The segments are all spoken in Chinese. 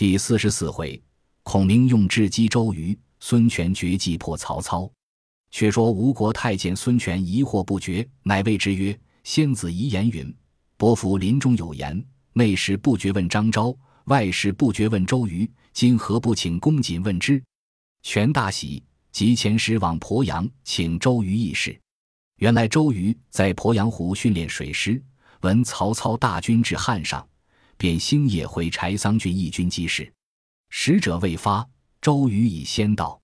第四十四回，孔明用智击周瑜，孙权绝计破曹操。却说吴国太监孙权疑惑不决，乃谓之曰：“先子遗言云，伯父临终有言，内事不决问张昭，外事不决问周瑜。今何不请公瑾问之？”权大喜，即遣使往鄱阳，请周瑜议事。原来周瑜在鄱阳湖训练水师，闻曹操大军至汉上。便星夜回柴桑郡义军机事，使者未发，周瑜已先到。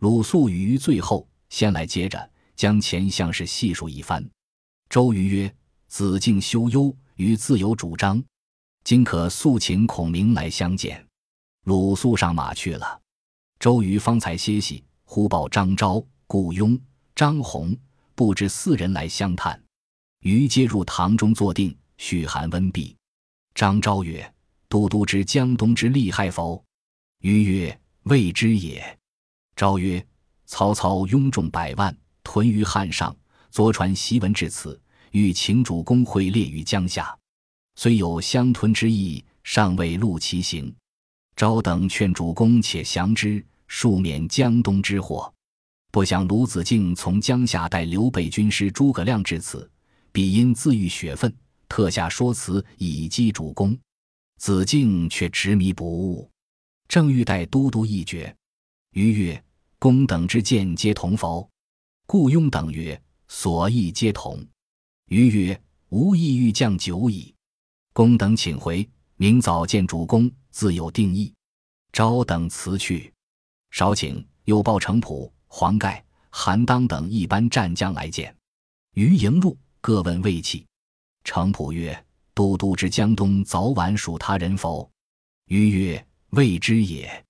鲁肃与于最后先来接着，将前项事细述一番。周瑜曰：“子敬休忧，于自有主张，今可速请孔明来相见。”鲁肃上马去了。周瑜方才歇息，忽报张昭、顾雍、张宏不知四人来相探。于接入堂中坐定，嘘寒问毕。张昭曰：“都督知江东之利害否？”瑜曰：“未知也。”昭曰：“曹操拥众百万，屯于汉上，昨传檄文至此，欲请主公会列于江夏，虽有相屯之意，尚未露其行。昭等劝主公且降之，庶免江东之祸。不想鲁子敬从江夏带刘备军师诸葛亮至此，必因自欲血愤。”特下说辞以击主公，子敬却执迷不悟，正欲待都督议决。余曰：“公等之见皆同否？”顾雍等曰：“所议皆同。”余曰：“吾意欲将久矣。公等请回，明早见主公，自有定议。”昭等辞去，少请又报程普、黄盖、韩当等一班战将来见。余迎入，各问魏气。程普曰：“都督之江东早晚属他人否？”余曰：“未知也。”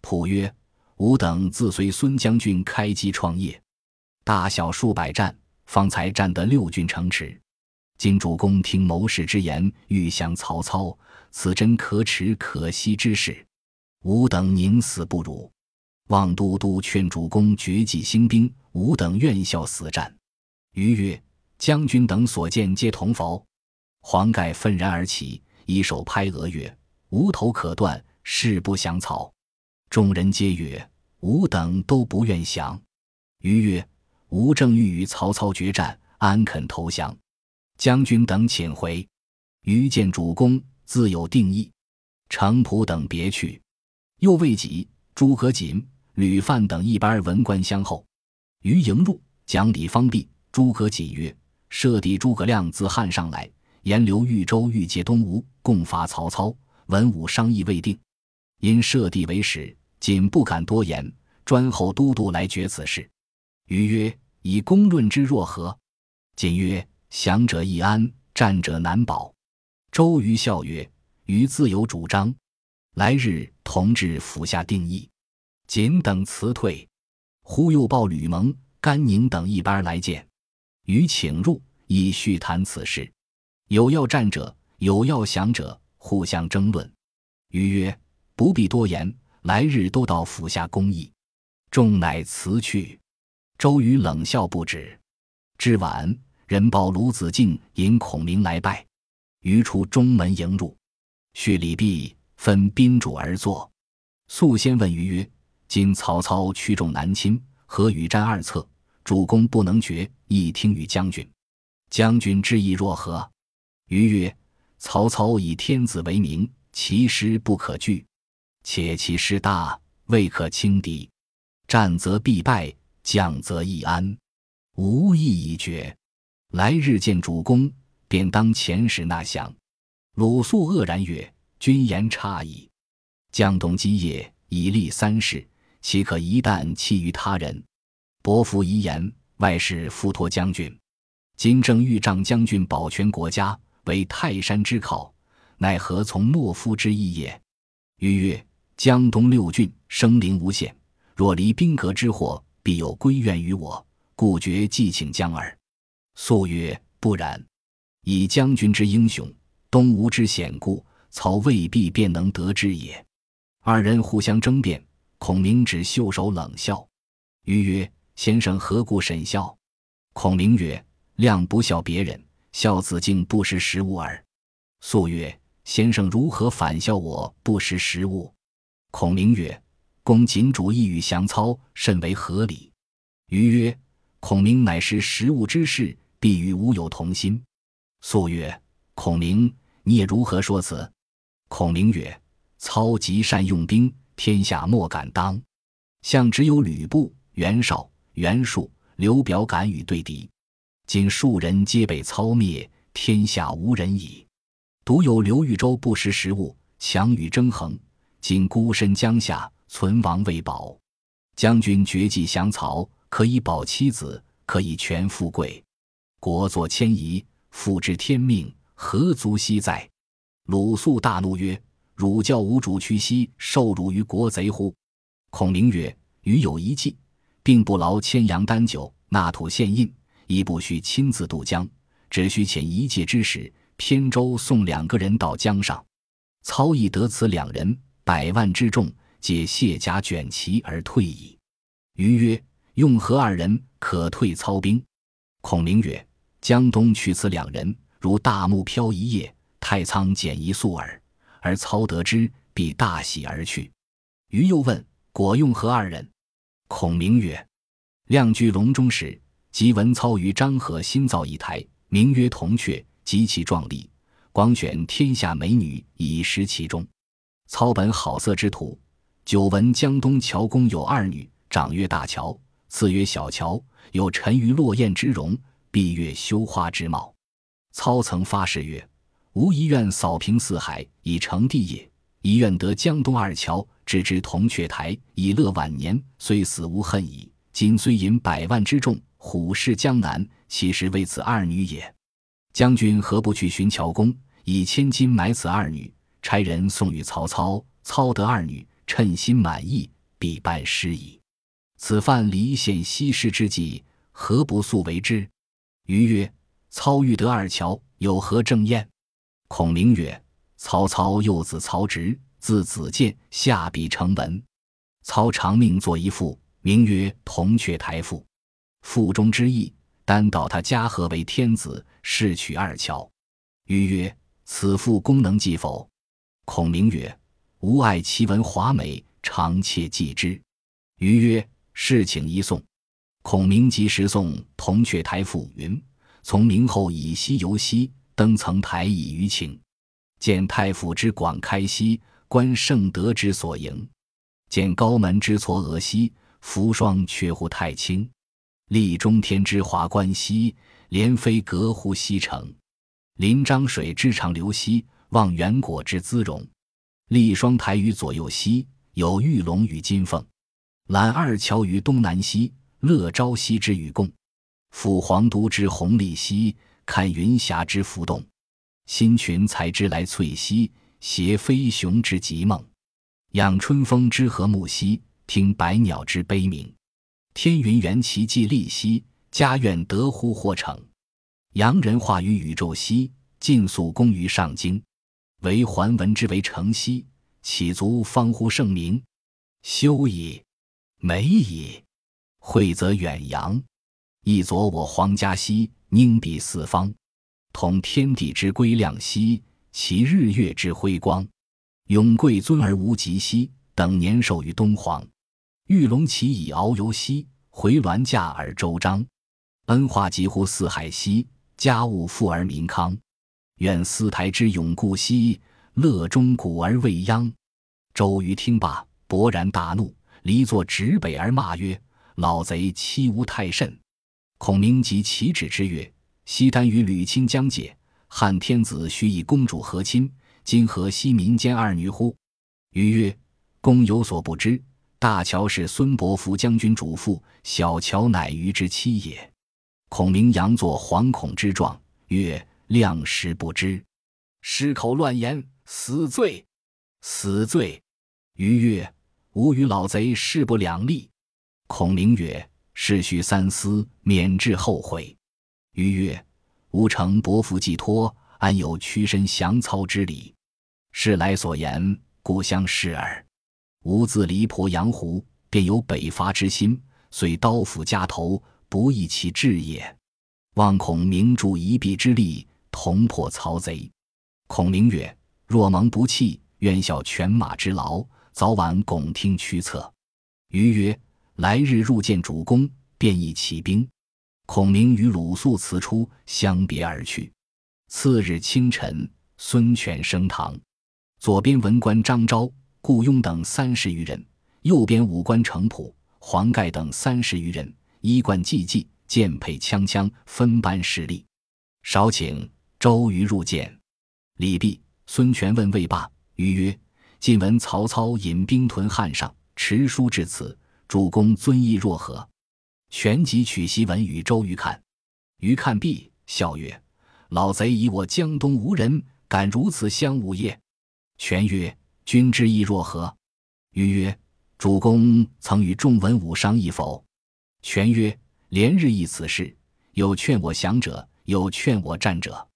普曰：“吾等自随孙将军开基创业，大小数百战，方才占得六郡城池。今主公听谋士之言，欲降曹操，此真可耻可惜之事。吾等宁死不辱。望都督劝主公绝迹兴兵，吾等愿效死战。”余曰。将军等所见皆同否？黄盖愤然而起，一手拍额曰：“无头可断，誓不降曹。”众人皆曰：“吾等都不愿降。”余曰：“吾正欲与曹操决战，安肯投降？将军等请回。”余见主公，自有定义。程普等别去。又未几，诸葛瑾、吕范等一班文官相候。余迎入，讲礼方毕。诸葛瑾曰：设帝诸葛亮自汉上来，沿流豫州，欲借东吴，共伐曹操。文武商议未定，因设帝为使，瑾不敢多言，专候都督来决此事。余曰：“以公论之若何？”瑾曰：“降者易安，战者难保。”周瑜笑曰：“余自有主张，来日同至府下定议。”瑾等辞退，忽又报吕蒙、甘宁等一班来见。余请入，以叙谈此事。有要战者，有要降者，互相争论。余曰：“不必多言，来日都到府下公议。”众乃辞去。周瑜冷笑不止。至晚，人报鲁子敬引孔明来拜。余出中门迎入，叙礼毕，分宾主而坐。肃先问余曰：“今曹操驱众南侵，何与战二策？”主公不能决，亦听于将军。将军之意若何？余曰：曹操以天子为名，其师不可拒，且其师大，未可轻敌。战则必败，将则易安。吾意已决，来日见主公，便当遣使纳降。鲁肃愕然曰：君言差矣。江东基业已立三世，岂可一旦弃于他人？伯父遗言，外事付托将军。今正欲仗将军保全国家，为泰山之靠，奈何从懦夫之意也？余曰：江东六郡生灵无限，若离兵革之祸，必有归怨于我，故决计请将尔。肃曰：不然。以将军之英雄，东吴之险固，曹未必便能得之也。二人互相争辩，孔明只袖手冷笑。余曰。先生何故沈笑？孔明曰：“亮不笑别人，笑子敬不识时务耳。”肃曰：“先生如何反笑我不识时务？”孔明曰：“公仅主意与降操，甚为合理。”余曰：“孔明乃识时务之士，必与吾有同心。”肃曰：“孔明，你也如何说辞？”孔明曰：“操极善用兵，天下莫敢当。相只有吕布、袁绍、袁术、刘表敢与对敌。今数人皆被操灭，天下无人矣。独有刘豫州不识时务，强与争衡。今孤身江夏，存亡未保。将军绝迹降曹，可以保妻子，可以全富贵。国作迁移。”复知天命，何足惜哉？鲁肃大怒曰：“汝教吾主屈膝，受辱于国贼乎？”孔明曰：“余有一计，并不劳牵羊担酒，纳土献印，亦不须亲自渡江，只需遣一介之使，偏舟送两个人到江上。操亦得此两人，百万之众，皆卸甲卷旗而退矣。”余曰：“用何二人可退操兵？”孔明曰：江东取此两人，如大木漂一叶，太仓减一粟耳。而操得知，必大喜而去。余又问：“果用何二人？”孔明曰：“亮居隆中时，即闻操于漳河新造一台，名曰铜雀，极其壮丽。广选天下美女以食其中。操本好色之徒，久闻江东乔公有二女，长曰大乔，次曰小乔，有沉鱼落雁之容。”闭月羞花之貌，操曾发誓曰：“吾一愿扫平四海，以成帝业；一愿得江东二乔，置之铜雀台，以乐晚年。虽死无恨矣。今虽引百万之众，虎视江南，其实为此二女也。将军何不去寻乔公，以千金买此二女，差人送与曹操？操得二女，称心满意，必拜师矣。此犯离间西施之计，何不速为之？”余曰：“操欲得二乔，有何正验？”孔明曰：“曹操幼子曹植，字子建，下笔成文。操长命作一赋，名曰《铜雀台赋》。赋中之意，单道他家和为天子，侍娶二乔。”余曰：“此赋功能记否？”孔明曰：“吾爱其文华美，常窃记之。”余曰：“事请一诵。”孔明即时诵《铜雀台赋》云：“从明后以西游西，登层台以娱情。见太府之广开西，观圣德之所营。见高门之嵯峨兮，扶霜却乎太清。立中天之华观兮，连飞阁乎西城。临漳水之长流兮，望远果之姿容。立双台于左右兮，有玉龙与金凤。揽二乔于东南兮。”乐朝夕之与共，抚皇都之弘历兮；看云霞之浮动，新群才之来翠兮；携飞熊之极梦，仰春风之和睦兮；听百鸟之悲鸣。天云元奇既立兮，家苑得乎或成。洋人化于宇宙兮，尽速功于上京。唯桓文之为成兮，岂足方乎盛名？休矣，美矣。惠则远扬，一佐我皇家兮；宁比四方，统天地之归量兮，其日月之辉光。永贵尊而无极兮，等年寿于东皇。玉龙旗以遨游兮，回銮驾而周章。恩化极乎四海兮，家务富而民康。愿四台之永固兮，乐中古而未央。周瑜听罢，勃然大怒，离坐直北而骂曰。老贼欺吾太甚！孔明即起止之曰：“西单与吕亲将解，汉天子须以公主和亲，今何惜民间二女乎？”余曰：“公有所不知，大乔是孙伯符将军主父，小乔乃余之妻也。”孔明佯作惶恐之状，曰：“量实不知，失口乱言，死罪！死罪！”余曰：“吾与老贼势不两立。”孔明曰：“事须三思，免致后悔。”余曰：“吾承伯父寄托，安有屈身降操之理？事来所言，故相视耳。吾自离鄱阳湖，便有北伐之心，遂刀斧加头，不益其志也。望孔明助一臂之力，同破曹贼。”孔明曰：“若蒙不弃，愿效犬马之劳，早晚拱听驱策。”余曰：“来日入见主公，便宜起兵。”孔明与鲁肃辞出，相别而去。次日清晨，孙权升堂，左边文官张昭、顾雍等三十余人，右边武官程普、黄盖等三十余人，衣冠济济，剑佩枪枪，分班侍立。少请周瑜入见。礼毕，孙权问魏霸，瑜曰：“近闻曹操引兵屯汉上，持书至此，主公尊意若何？”权即取檄文与周瑜看。瑜看毕，笑曰：“老贼以我江东无人，敢如此相侮耶？”权曰：“君之意若何？”瑜曰：“主公曾与众文武商议否？”权曰：“连日议此事，有劝我降者。”有劝我战者，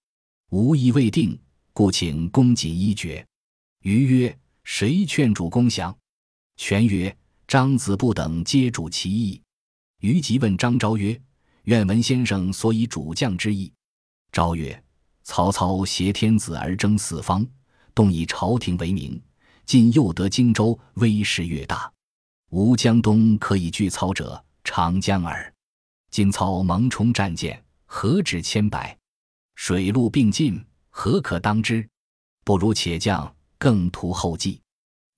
无意未定，故请公瑾一决。瑜曰：“谁劝主公降？”权曰：“张子布等皆主其意。”于即问张昭曰：“愿闻先生所以主将之意。”昭曰：“曹操挟天子而争四方，动以朝廷为名，今又得荆州，威势越大。吾江东可以拒操者，长江耳。今操蒙冲战舰。”何止千百，水陆并进，何可当之？不如且降，更图后继。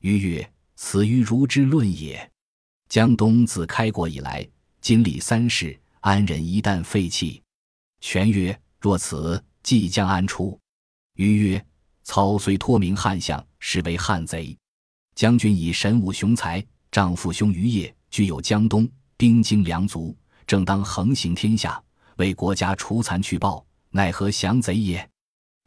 余曰：“此于如之论也。江东自开国以来，经历三世，安忍一旦废弃？”权曰：“若此，即将安出？”余曰：“操虽托名汉相，实为汉贼。将军以神武雄才，仗父兄余业，具有江东兵精粮足，正当横行天下。”为国家除残去暴，奈何降贼也？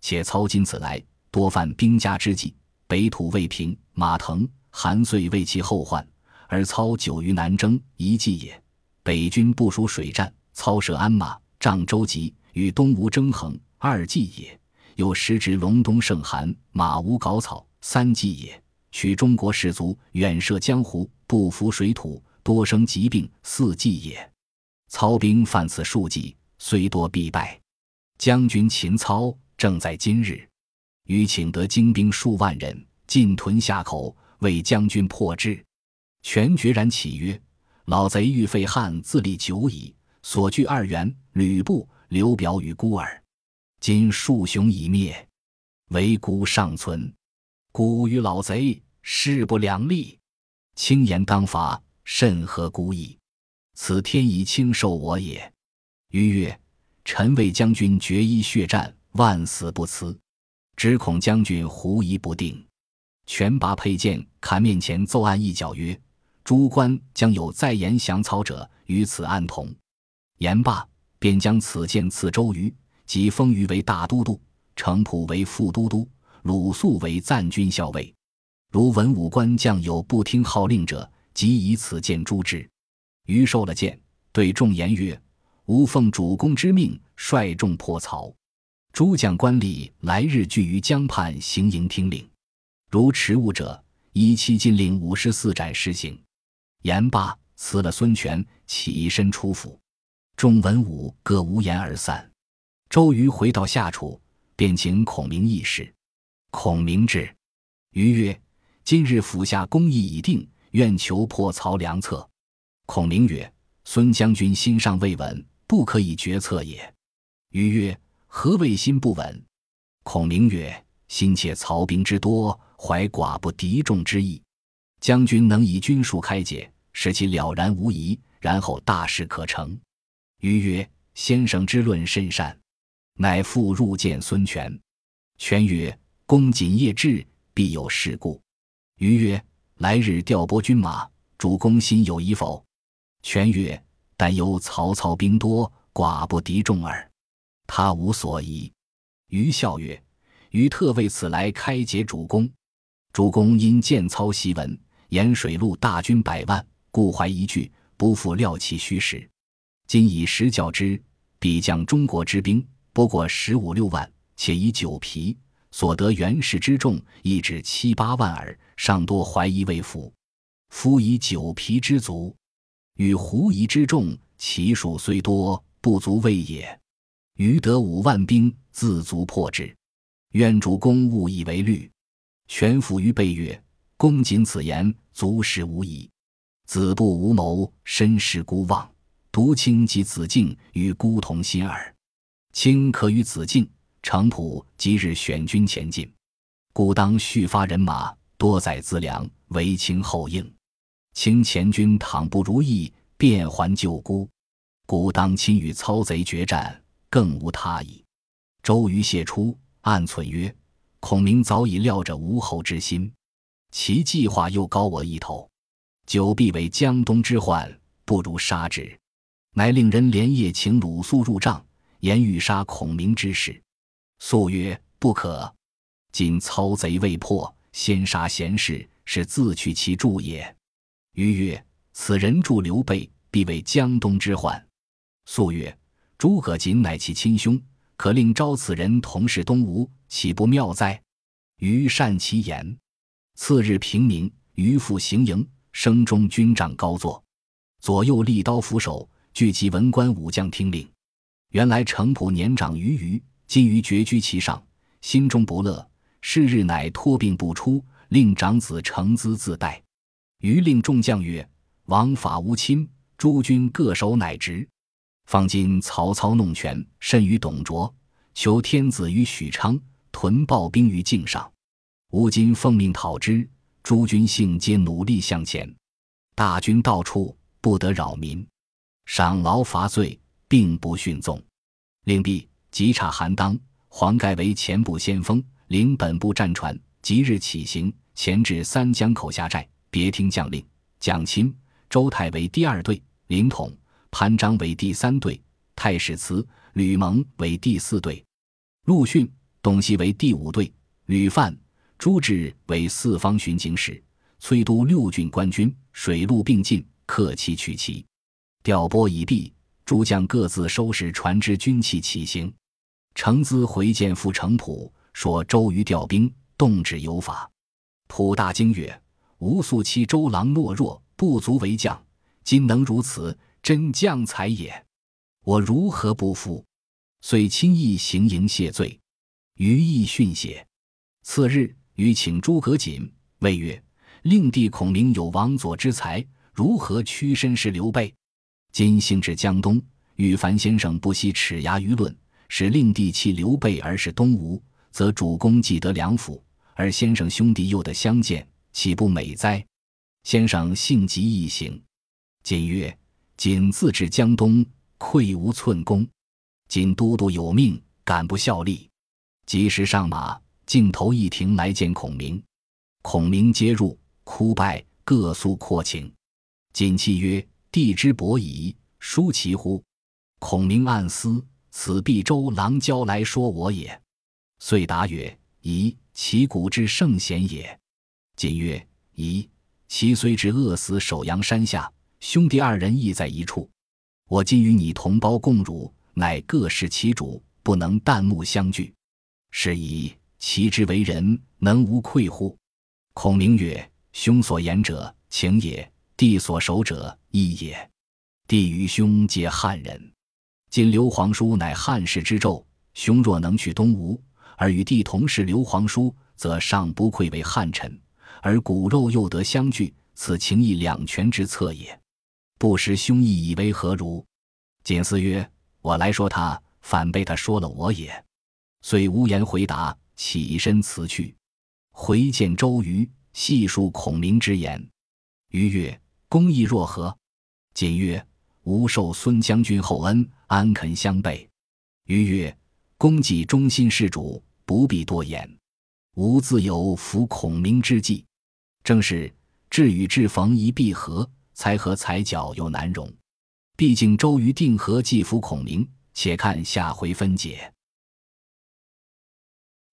且操今此来，多犯兵家之计。北土未平，马腾、韩遂为其后患，而操久于南征，一计也。北军部署水战，操设鞍马，仗舟楫，与东吴争衡，二计也。又时值隆冬盛寒，马无稿草，三计也。取中国士卒远涉江湖，不服水土，多生疾病，四计也。操兵犯此数计。虽多必败，将军秦操正在今日，欲请得精兵数万人进屯下口，为将军破之。权决然起曰：“老贼欲废汉，自立久矣，所据二袁、吕布、刘表与孤儿，今数雄已灭，唯孤尚存。孤与老贼势不两立，轻言当伐，甚合孤意。此天以轻受我也。”余曰：“臣为将军决一血战，万死不辞，只恐将军狐疑不定。”权拔佩剑，砍面前奏案一角曰：“诸官将有再言降曹者，与此案同。”言罢，便将此剑赐周瑜，即封瑜为大都督，程普为副都督，鲁肃为赞军校尉。如文武官将有不听号令者，即以此剑诛之。瑜受了剑，对众言曰。吾奉主公之命，率众破曹。诸将官吏来日聚于江畔行营听令。如迟误者，依期禁令五十四斩施行。言罢，辞了孙权，起身出府。众文武各无言而散。周瑜回到下处，便请孔明议事。孔明至，瑜曰：“今日府下公议已定，愿求破曹良策。”孔明曰：“孙将军心尚未稳。”不可以决策也。瑜曰：“何谓心不稳？”孔明曰：“心切曹兵之多，怀寡不敌众之意。将军能以军术开解，使其了然无疑，然后大事可成。”瑜曰：“先生之论甚善。”乃复入见孙权。权曰：“公瑾夜至，必有事故。”瑜曰：“来日调拨军马，主公心有疑否？”权曰：但忧曹操兵多，寡不敌众耳。他无所疑。余笑曰：“余特为此来开解主公。主公因见操檄文，沿水陆大军百万，故怀疑惧，不复料其虚实。今以实教之，彼将中国之兵不过十五六万，且以九皮所得袁氏之众亦至七八万耳，尚多怀疑未服。夫以九皮之卒。”与狐疑之众，其数虽多，不足畏也。余得五万兵，自足破之。愿主公勿以为虑。全伏于背曰：“公瑾此言，足实无疑。子不无谋，身世孤望。独卿及子敬与孤同心耳。卿可与子敬、程普即日选军前进，故当续发人马，多载资粮，为卿后应。卿前军倘不如意，便还旧孤。故当亲与操贼决战，更无他意。”周瑜谢出，暗忖曰：“孔明早已料着吴侯之心，其计划又高我一头，久必为江东之患，不如杀之。”乃令人连夜请鲁肃入帐，言欲杀孔明之事。肃曰：“不可。今操贼未破，先杀贤士，是自取其助也。”瑜曰：“此人助刘备，必为江东之患。”肃曰：“诸葛瑾乃其亲兄。”可令招此人同是东吴，岂不妙哉？余善其言。次日平明，余复行营，声中军帐高坐，左右立刀斧手，聚集文官武将听令。原来程普年长于余，今余绝居其上，心中不乐。是日乃托病不出，令长子程咨自代。余令众将曰：“王法无亲，诸军各守乃职。”方今曹操弄权，甚于董卓，求天子于许昌，屯暴兵于境上。吾今奉命讨之，诸军幸皆努力向前。大军到处，不得扰民，赏劳罚罪，并不训纵。令毕，即差韩当、黄盖为前部先锋，领本部战船，即日起行，前至三江口下寨，别听将令。蒋钦、周泰为第二队，领统。潘璋为第三队，太史慈、吕蒙为第四队，陆逊、董袭为第五队，吕范、朱志为四方巡警使，崔督六郡官军，水陆并进，克期取齐。调拨已毕，诸将各自收拾船只军器起行。程咨回见父程普，说周瑜调兵，动止有法。普大惊曰：“吾素期周郎懦弱，不足为将，今能如此。”真将才也，我如何不服？遂亲议行营谢罪，余亦训谢。次日，欲请诸葛瑾，谓曰：“令弟孔明有王佐之才，如何屈身事刘备？今兴至江东，羽凡先生不惜齿牙舆论，使令弟弃刘备而是东吴，则主公既得良辅，而先生兄弟又得相见，岂不美哉？先生性急易行。”瑾曰。瑾自至江东，愧无寸功。今都督有命，敢不效力？及时上马，镜头一停来见孔明。孔明接入，哭拜，各诉阔情。锦泣曰：“帝之伯夷，叔其乎？”孔明暗思：此必周郎教来说我也。遂答曰：“夷，其古之圣贤也。”锦曰：“夷，其虽至饿死首阳山下。”兄弟二人亦在一处，我今与你同胞共辱，乃各事其主，不能旦暮相聚。是以其之为人，能无愧乎？孔明曰：“兄所言者，情也；弟所守者，义也。弟与兄皆汉人，今刘皇叔乃汉室之胄，兄若能去东吴，而与弟同是刘皇叔，则尚不愧为汉臣，而骨肉又得相聚，此情义两全之策也。”不识兄意，以为何如？锦思曰：“我来说他，反被他说了我也。”遂无言回答，起身辞去。回见周瑜，细述孔明之言。瑜曰：“公意若何？”瑾曰：“吾受孙将军厚恩，安肯相背？”瑜曰：“公既忠心事主，不必多言。吾自有服孔明之计，正是至与至逢一必合。”才和才角又难容，毕竟周瑜定和计服孔明，且看下回分解。